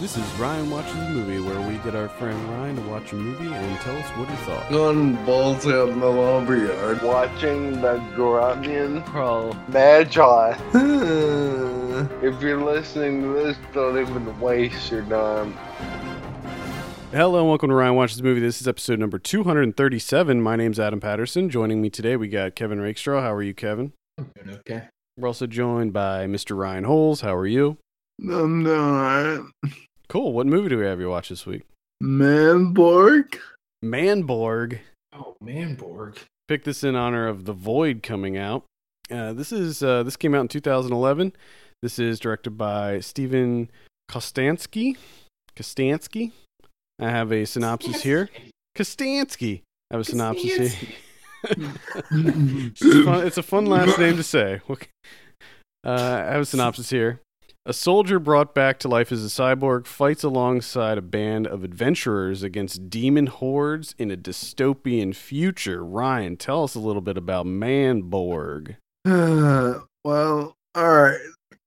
This is Ryan Watches a Movie, where we get our friend Ryan to watch a movie and tell us what he thought. On balls out in the lumberyard. watching the Grunion Pro Magi. If you're listening to this, don't even waste your time. Hello and welcome to Ryan Watches a Movie. This is episode number 237. My name's Adam Patterson. Joining me today, we got Kevin Rakestraw. How are you, Kevin? Doing okay. We're also joined by Mr. Ryan Holes. How are you? I'm doing alright. Cool. What movie do we have you watch this week? Manborg? Manborg. Oh Manborg. Pick this in honor of The Void coming out. Uh, this is uh, this came out in 2011. This is directed by Steven Kostanski. Kostanski. I have a synopsis here. Kostanski. I have a synopsis here. it's, a fun, it's a fun last name to say. Okay. Uh, I have a synopsis here. A soldier brought back to life as a cyborg fights alongside a band of adventurers against demon hordes in a dystopian future. Ryan, tell us a little bit about Manborg. Uh, well, alright.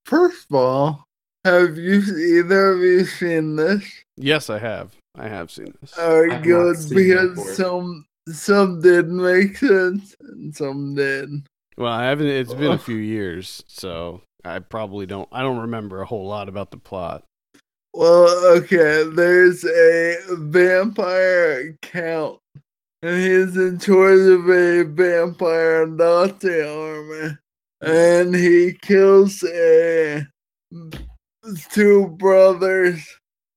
First of all, have you either of you seen this? Yes, I have. I have seen this. Alright, good, because some some did make sense and some did. Well, I haven't. It's been a few years, so I probably don't. I don't remember a whole lot about the plot. Well, okay, there's a vampire count, and he's in charge of a vampire Nazi army, and he kills a two brothers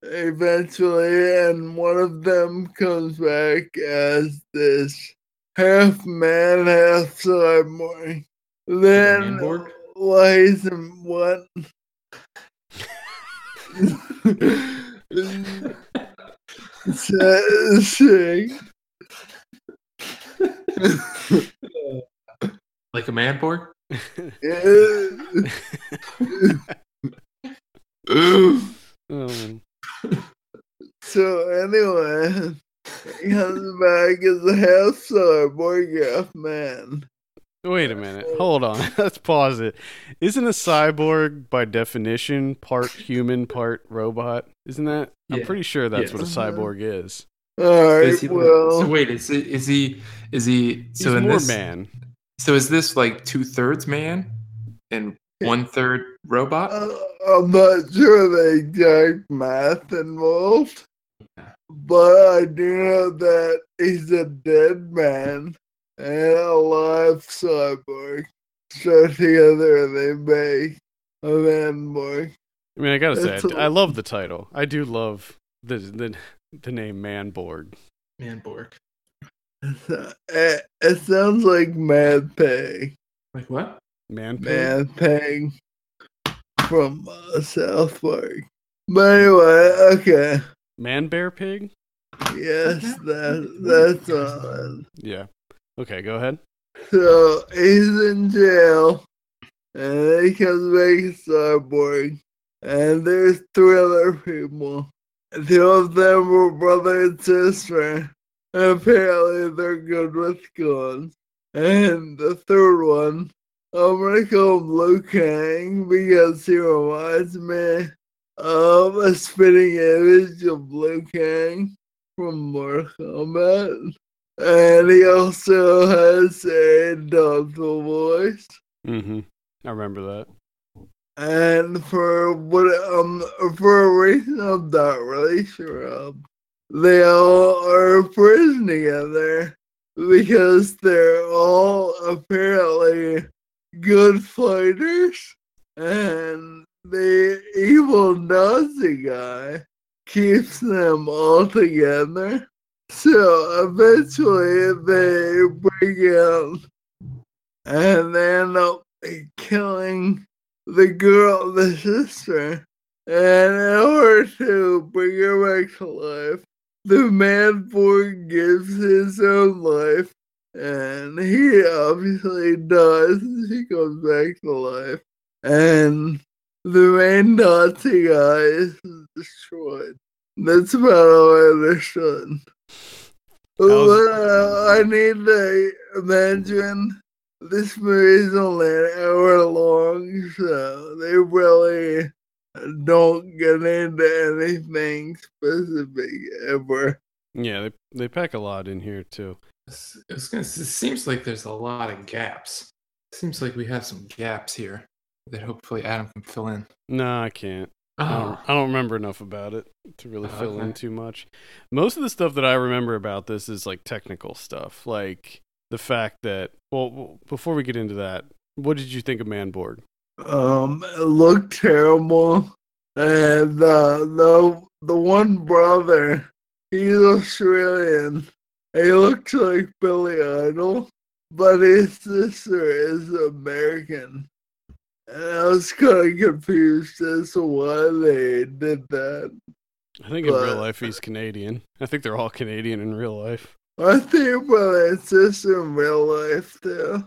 eventually, and one of them comes back as this half man, half cyborg. Then, Manborg? Why is him what? Say- Like a man? Oh, man. so anyway, he comes back as a half-star boy half man. Wait a minute. Hold on. Let's pause it. Isn't a cyborg by definition part human, part robot? Isn't that? I'm pretty sure that's Yeah. what a cyborg is. All Is he, well, so wait, is it, is he is he He's so in more this man. so is this like two thirds man and one third robot? uh, I'm not sure the exact math involved, but I do know that he's a dead man and a live cyborg. So together and they make a manborg. I mean, I gotta say, It's I, a- I love the title. I do love the the the name Manborg. man, Borg. It, it sounds like Mad Pig. Like what? Man, Mad Pig from uh, South Park. But anyway, okay. Man Bear Pig. Yes, that that's on. Yeah. Okay, go ahead. So he's in jail, and he comes back as cyborg, and there's three other people. Two of them were brother and sister. And apparently they're good with guns. And the third one, I'm gonna call him Liu Kang because he reminds me of a spinning image of Liu Kang from Mortal Kombat. And he also has a dubbed voice. Mm-hmm. I remember that. And for what um for a reason I'm not really sure of, they all are prison together because they're all apparently good fighters and the evil Nazi guy keeps them all together. So eventually they break out and they end up killing the girl, the sister. And in order to bring her back to life, the man gives his own life. And he obviously dies and she comes back to life. And the main Nazi guy is destroyed. That's about all I understood. How's- Well, uh, I need to imagine this movie is only an hour long, so they really don't get into anything specific ever. Yeah, they they pack a lot in here too. It's- It, gonna, it seems like there's a lot of gaps. It Seems like we have some gaps here that hopefully Adam can fill in. No, I can't. I don't, Oh, I don't remember enough about it to really fill in too much. Most of the stuff that I remember about this is like technical stuff, like the fact that. Well, before we get into that, what did you think of Manborg? Um, it looked terrible, and uh, the the one brother, he's Australian. He looks like Billy Idol, but his sister is American. And I was kind of confused as to why they did that. I think in real life he's Canadian. I think they're all Canadian in real life. I think about his sister in real life too.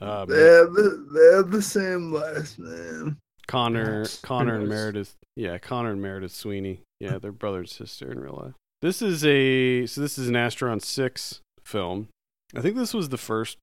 Uh, They have the, they have the same last name. Conor, Yes, Conor and. Meredith. Yeah, Conor and Meredith Sweeney. Yeah, they're brother and sister in real life. This is a so this is an Astron Six film. I think this was the first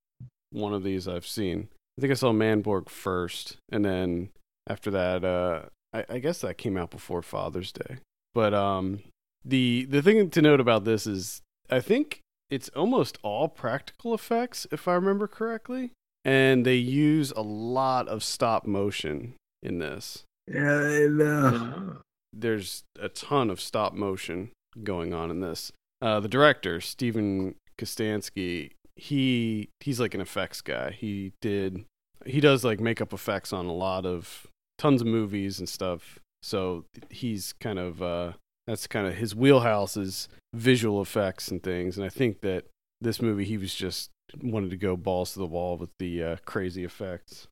one of these I've seen. I think I saw Manborg first, and then after that, uh, I, I guess that came out before Father's Day. But um, the the thing to note about this is I think it's almost all practical effects, if I remember correctly, and they use a lot of stop motion in this. Yeah. There's a ton of stop motion going on in this. Uh, the director, Steven Kostanski, he he's like an effects guy. He did he does like makeup effects on a lot of tons of movies and stuff. So he's kind of uh, that's kind of his wheelhouse is visual effects and things. And I think that this movie he was just wanted to go balls to the wall with the uh, crazy effects.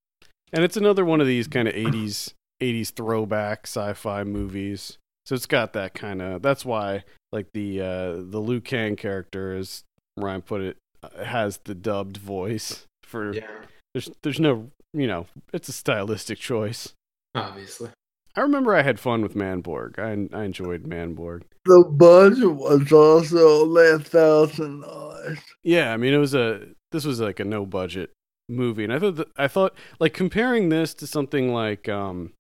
And it's another one of these kind of 80s 80s throwback sci-fi movies. So it's got that kind of that's why like the uh the Liu Kang character as Ryan put it uh, has the dubbed voice for Yeah, there's there's no, you know, it's a stylistic choice. obviously. I remember I had fun with Manborg. I I enjoyed Manborg. the budget was also only a thousand dollars. Yeah, I mean it was a this was like a no budget movie, and I thought that, I thought like comparing this to something like um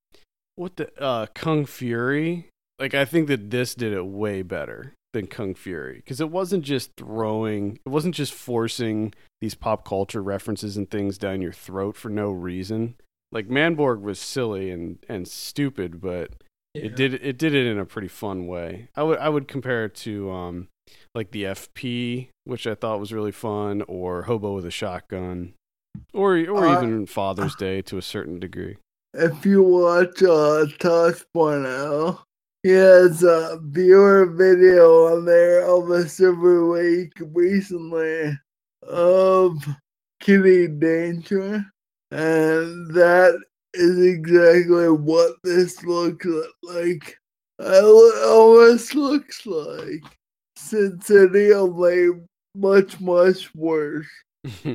what the uh Kung Fury. Like I think that this did it way better than Kung Fury because it wasn't just throwing, it wasn't just forcing these pop culture references and things down your throat for no reason. Like Manborg was silly and and stupid, but Yeah. it did it did it in a pretty fun way. I would I would compare it to um like the FP, which I thought was really fun, or Hobo with a Shotgun, or or Uh, even Father's Day to a certain degree. If you watch uh Touch Point he has a viewer video on there almost every week recently of Kitty Danger. And that is exactly what this looks like. It almost looks like Sin City only much, much worse.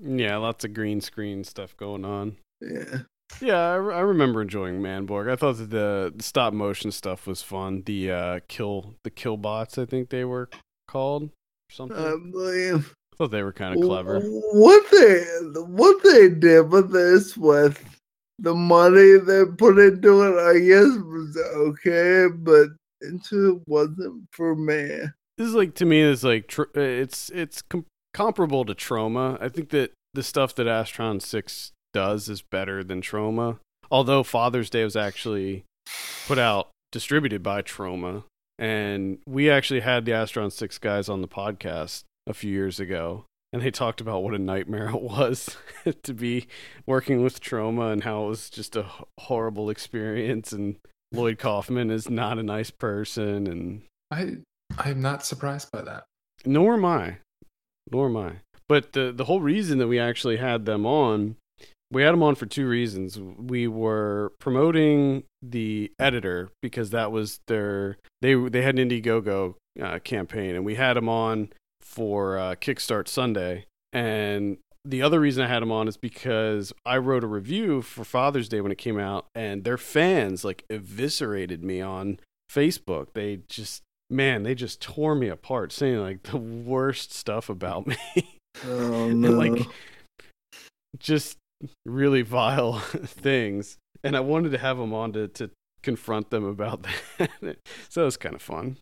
yeah, lots of green screen stuff going on. Yeah. Yeah, I, re- I remember enjoying Manborg. I thought that the, the stop motion stuff was fun. The uh, kill the kill bots, I think they were called or something. I thought they were kind of clever. What they what they did with this with the money they put into it, I guess was okay, but it just wasn't for me. This is like to me is like tr- it's it's com- comparable to Troma. I think that the stuff that Astron 6 does is better than Troma. Although Father's Day was actually put out distributed by Troma and we actually had the Astron 6 guys on the podcast a few years ago and they talked about what a nightmare it was to be working with Troma and how it was just a horrible experience and Lloyd Kaufman is not a nice person and I I'm not surprised by that. nor am I. Nor am I. But the the whole reason that we actually had them on, we had them on for two reasons. We were promoting the editor because that was their they they had an Indiegogo uh, campaign, and we had them on for uh, Kickstart Sunday. And the other reason I had them on is because I wrote a review for Father's Day when it came out, and their fans like eviscerated me on Facebook. They just man, they just tore me apart, saying like the worst stuff about me. Oh And, like just really vile things. and I wanted to have him on to to confront them about that. so it was kind of fun.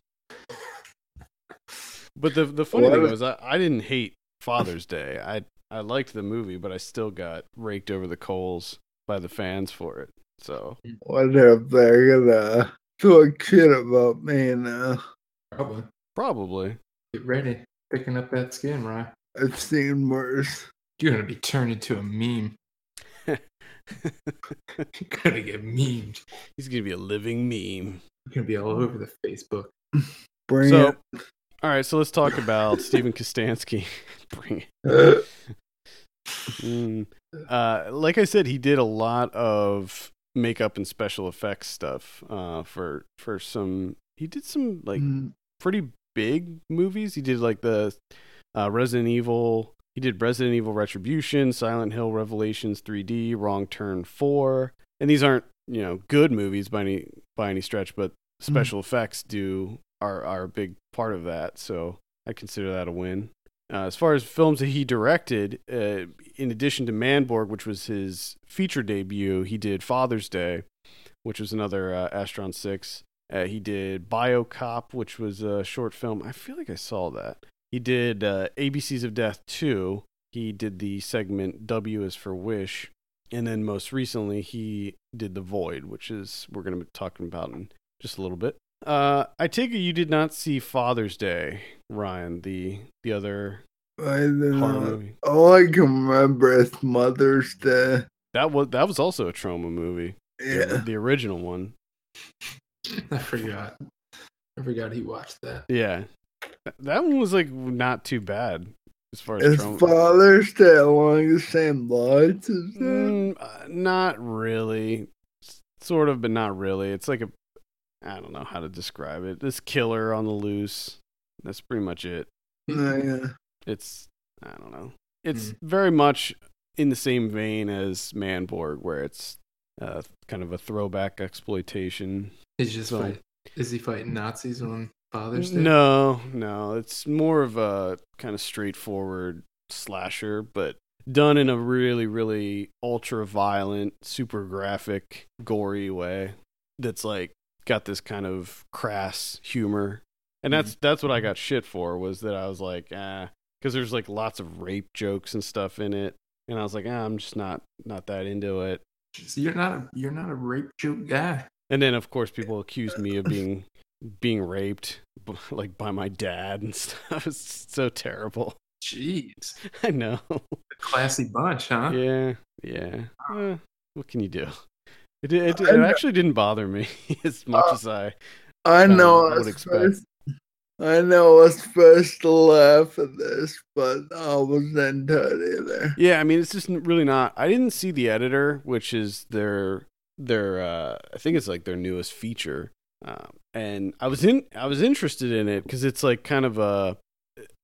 But the the funny What thing a- was I, I didn't hate Father's Day. I I liked the movie, but I still got raked over the coals by the fans for it. So Wonder if they're gonna talk shit about me now. Probably. probably. Get ready. Picking up that skin, Ryan. I've seen worse. You're gonna be turned into a meme. You're gonna get memed. He's gonna be a living meme. You're gonna be all over the Facebook. Bring So, all right, so let's talk about Steven Kostanski. Bring it. it. Mm. Uh, like I said, he did a lot of makeup and special effects stuff uh, for for some. He did some like Mm, pretty big movies. He did like the uh, Resident Evil. He did Resident Evil Retribution, Silent Hill Revelations 3D, Wrong Turn 4, and these aren't you know good movies by any by any stretch, but special effects do are are a big part of that. So I consider that a win. Uh, as far as films that he directed, uh, in addition to Manborg, which was his feature debut, he did Father's Day, which was another uh, Astron 6. Uh, he did Biocop, which was a short film. I feel like I saw that. He did uh, ABCs of Death 2. He did the segment W is for Wish. And then most recently, he did The Void, which is we're going to be talking about in just a little bit. Uh, I take it you did not see Father's Day, Ryan, the the other I don't horror movie. All I can remember is Mother's Day. That was that was also a Troma movie. The- Yeah. The original one. I forgot. I forgot he watched that. Yeah. Th- That one was like not too bad as far as Is Troma. Father's Day along the same lines as that? Mm, uh, not really. S- Sort of, but not really. It's like a I don't know how to describe it. This killer on the loose. That's pretty much it. No, yeah. It's I don't know. It's Mm. very much in the same vein as Manborg, where it's uh, kind of a throwback exploitation. He's just So- fight. Is he fighting Nazis on Father's Day? No, no, it's more of a kind of straightforward slasher, but done in a really, really ultra violent, super graphic, gory way. That's like got this kind of crass humor, and that's that's what I got shit for. Was that I was like, ah, because there's like lots of rape jokes and stuff in it, and I was like, ah, I'm just not not that into it. So you're not a you're not a rape joke guy. And then, of course, people accused me of being being raped, like by my dad and stuff. It's so terrible. Jeez, I know. classy bunch, huh? Yeah, yeah. Eh, what can you do? It, it, it, I know- actually didn't bother me as much Uh, as I. I Kinda know would I was expect. supposed, I know I was supposed to laugh at this, but I wasn't it either. Yeah, I mean, it's just really not. I didn't see the editor, which is their their. Uh, I think it's like their newest feature, um, and I was in. I was interested in it because it's like kind of a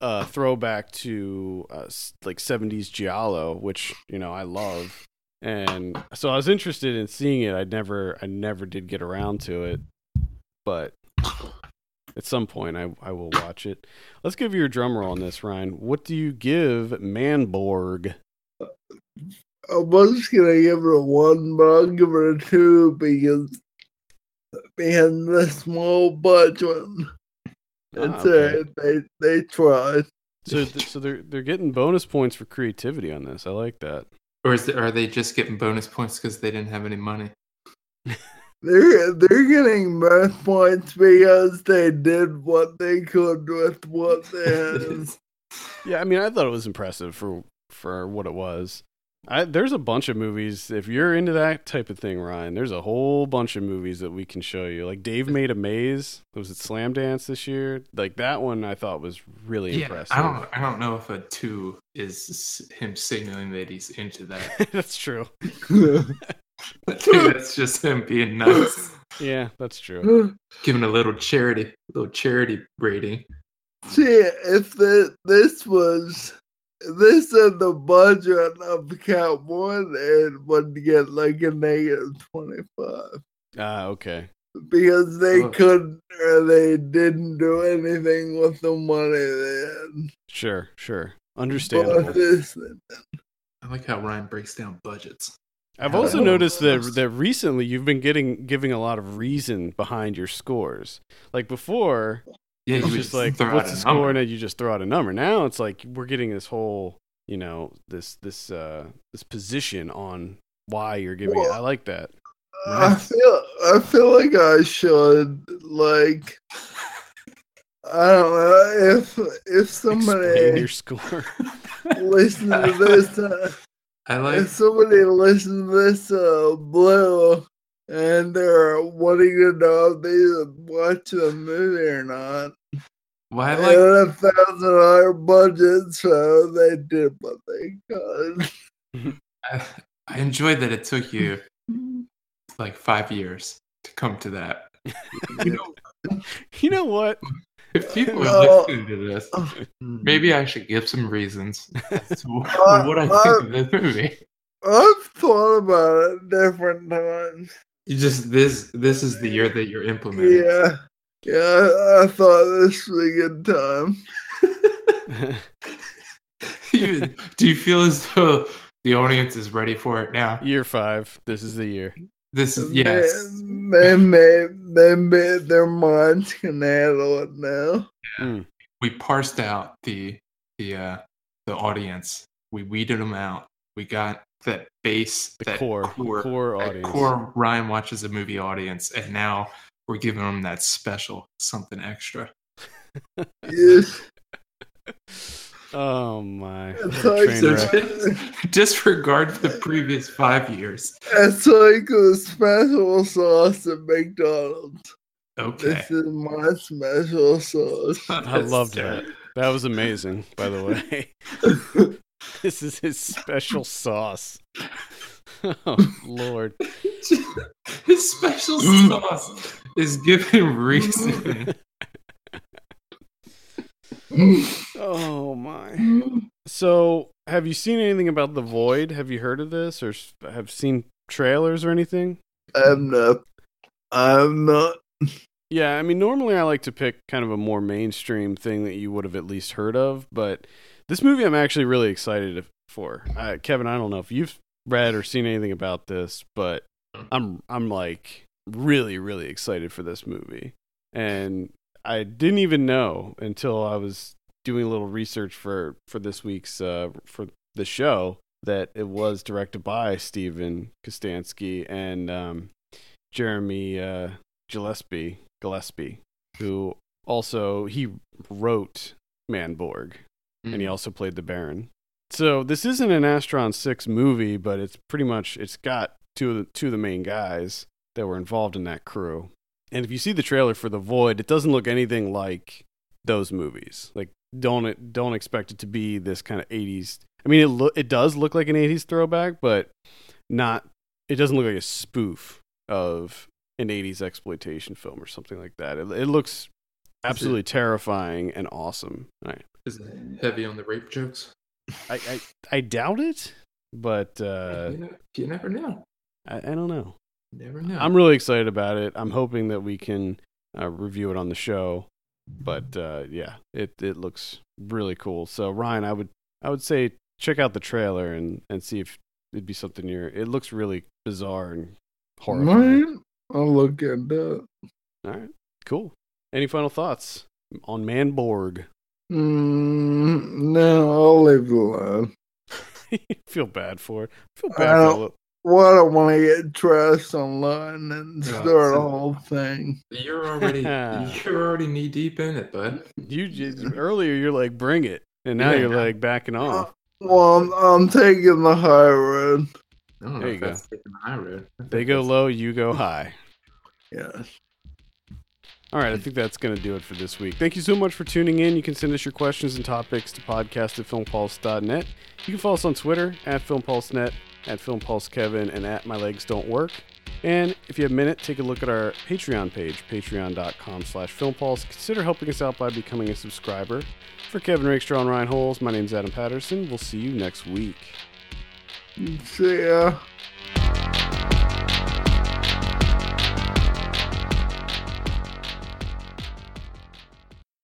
a throwback to uh, like '70s giallo, which you know I love, and so I was interested in seeing it. I never, I never did get around to it, but at some point I I will watch it. Let's give you a drum roll on this, Ryan. What do you give Manborg? I was gonna give her a one, but I'll give her a two because being the small budget, Ah, it's okay. alright. They they tried. So, th- so they're they're getting bonus points for creativity on this. I like that. Or is it, are they just getting bonus points because they didn't have any money? They're they're getting bonus points because they did what they could with what they had. Yeah, I mean, I thought it was impressive for for what it was. I, there's a bunch of movies. If you're into that type of thing, Ryan, there's a whole bunch of movies that we can show you. Like Dave made a maze. Was it Slamdance this year? Like that one, I thought was really Yeah, impressive. I don't. I don't know if a two is him signaling that he's into that. that's true. I think that's just him being nice, Yeah, that's true. giving a little charity, little charity rating. See, if the, this was this in the budget of Cat One, and would get like a negative twenty five Ah, okay. because they Oh. couldn't or they didn't do anything with the money they had. Sure, sure. But Understandable. I like how Ryan breaks down budgets. I've also noticed that that recently you've been getting giving a lot of reason behind your scores. Like before, Yeah, it was you just like throw what's a the score, and then you just throw out a number. Now it's like we're getting this whole, you know, this this uh this position on why you're giving it. I like that. I feel I feel like I should like I don't know if if Explain somebody your score. listen to this uh, I like if somebody listens to this uh, blue and they're wanting to know if they watch the movie or not. well, I They like had a thousand dollar budget, so they did what they could. I, I enjoyed that it took you like five years to come to that. You know, you know what? if people are No. listening to this, maybe I should give some reasons as to what I think of this movie. I've thought about it different times. You just this this is the year that you're implementing. Yeah. Yeah, I, I thought this was a good time. You- do you feel as though the audience is ready for it now? year five. This is the year. This is yes. They, they made they made their minds can handle it now. We parsed out the the uh the audience. We weeded them out. We got that base, The that core- core, core that audience. core Ryan watches a movie audience, and now we're giving them that special something extra. Yes. Oh my! It's What a like train So disregard the previous five years. It's like the special sauce at McDonald's. Okay. This is my special sauce. I loved that. That was amazing, by the way. this is his special sauce. Oh Lord! His special sauce is giving reason. Oh my! So, have you seen anything about the Void? Have you heard of this, or have seen trailers or anything? Um, I'm not. I'm um, not. Yeah, I mean, normally I like to pick kind of a more mainstream thing that you would have at least heard of, but this movie I'm actually really excited for. Uh, Kevin, I don't know if you've read or seen anything about this, but I'm I'm like really really excited for this movie, and I didn't even know until I was doing a little research for for this week's uh, for the show that it was directed by Steven Kostanski and um, Jeremy uh, Gillespie Gillespie, who also he wrote Manborg and he mm. also played the Baron. So this isn't an Astron Six movie, but it's pretty much it's got two of the two of the main guys that were involved in that crew. And if you see the trailer for The Void, it doesn't look anything like those movies. Like don't don't expect it to be this kind of 80s. I mean it lo- it does look like an 80s throwback, but not it doesn't look like a spoof of an 80s exploitation film or something like that. It, it looks absolutely terrifying and awesome. I, Is it heavy on the rape jokes? I, I, I doubt it, but uh, you, know, you never know. I, I don't know. You never know. I'm really excited about it. I'm hoping that we can uh, review it on the show. But uh, yeah, it, it looks really cool. So Ryan, I would I would say check out the trailer and, and see if it'd be something you're. It looks really bizarre and horrifying. Mine? I'll look into it. All right, cool. Any final thoughts on Manborg? Mm, no, I'll leave it alone. feel bad for it. feel I bad for don't- the- Well, I don't want to get trashed online and start a so- whole thing. You're already you're already knee deep in it, bud. You just, earlier you're like bring it, and now Yeah. you're like backing off. Well, I'm, I'm taking the high road. I don't know There if you go. taking the high road. They go low, you go high. Yes. All right, I think that's going to do it for this week. Thank you so much for tuning in. You can send us your questions and topics to podcast at filmpulse.net. You can follow us on Twitter at filmpulsenet, at filmpulsekevin, and at my legs don't work. And if you have a minute, take a look at our Patreon page, patreon.com slash filmpulse. Consider helping us out by becoming a subscriber. For Kevin Rakestraw and Ryan Holes, my name's Adam Patterson. We'll see you next week. See ya.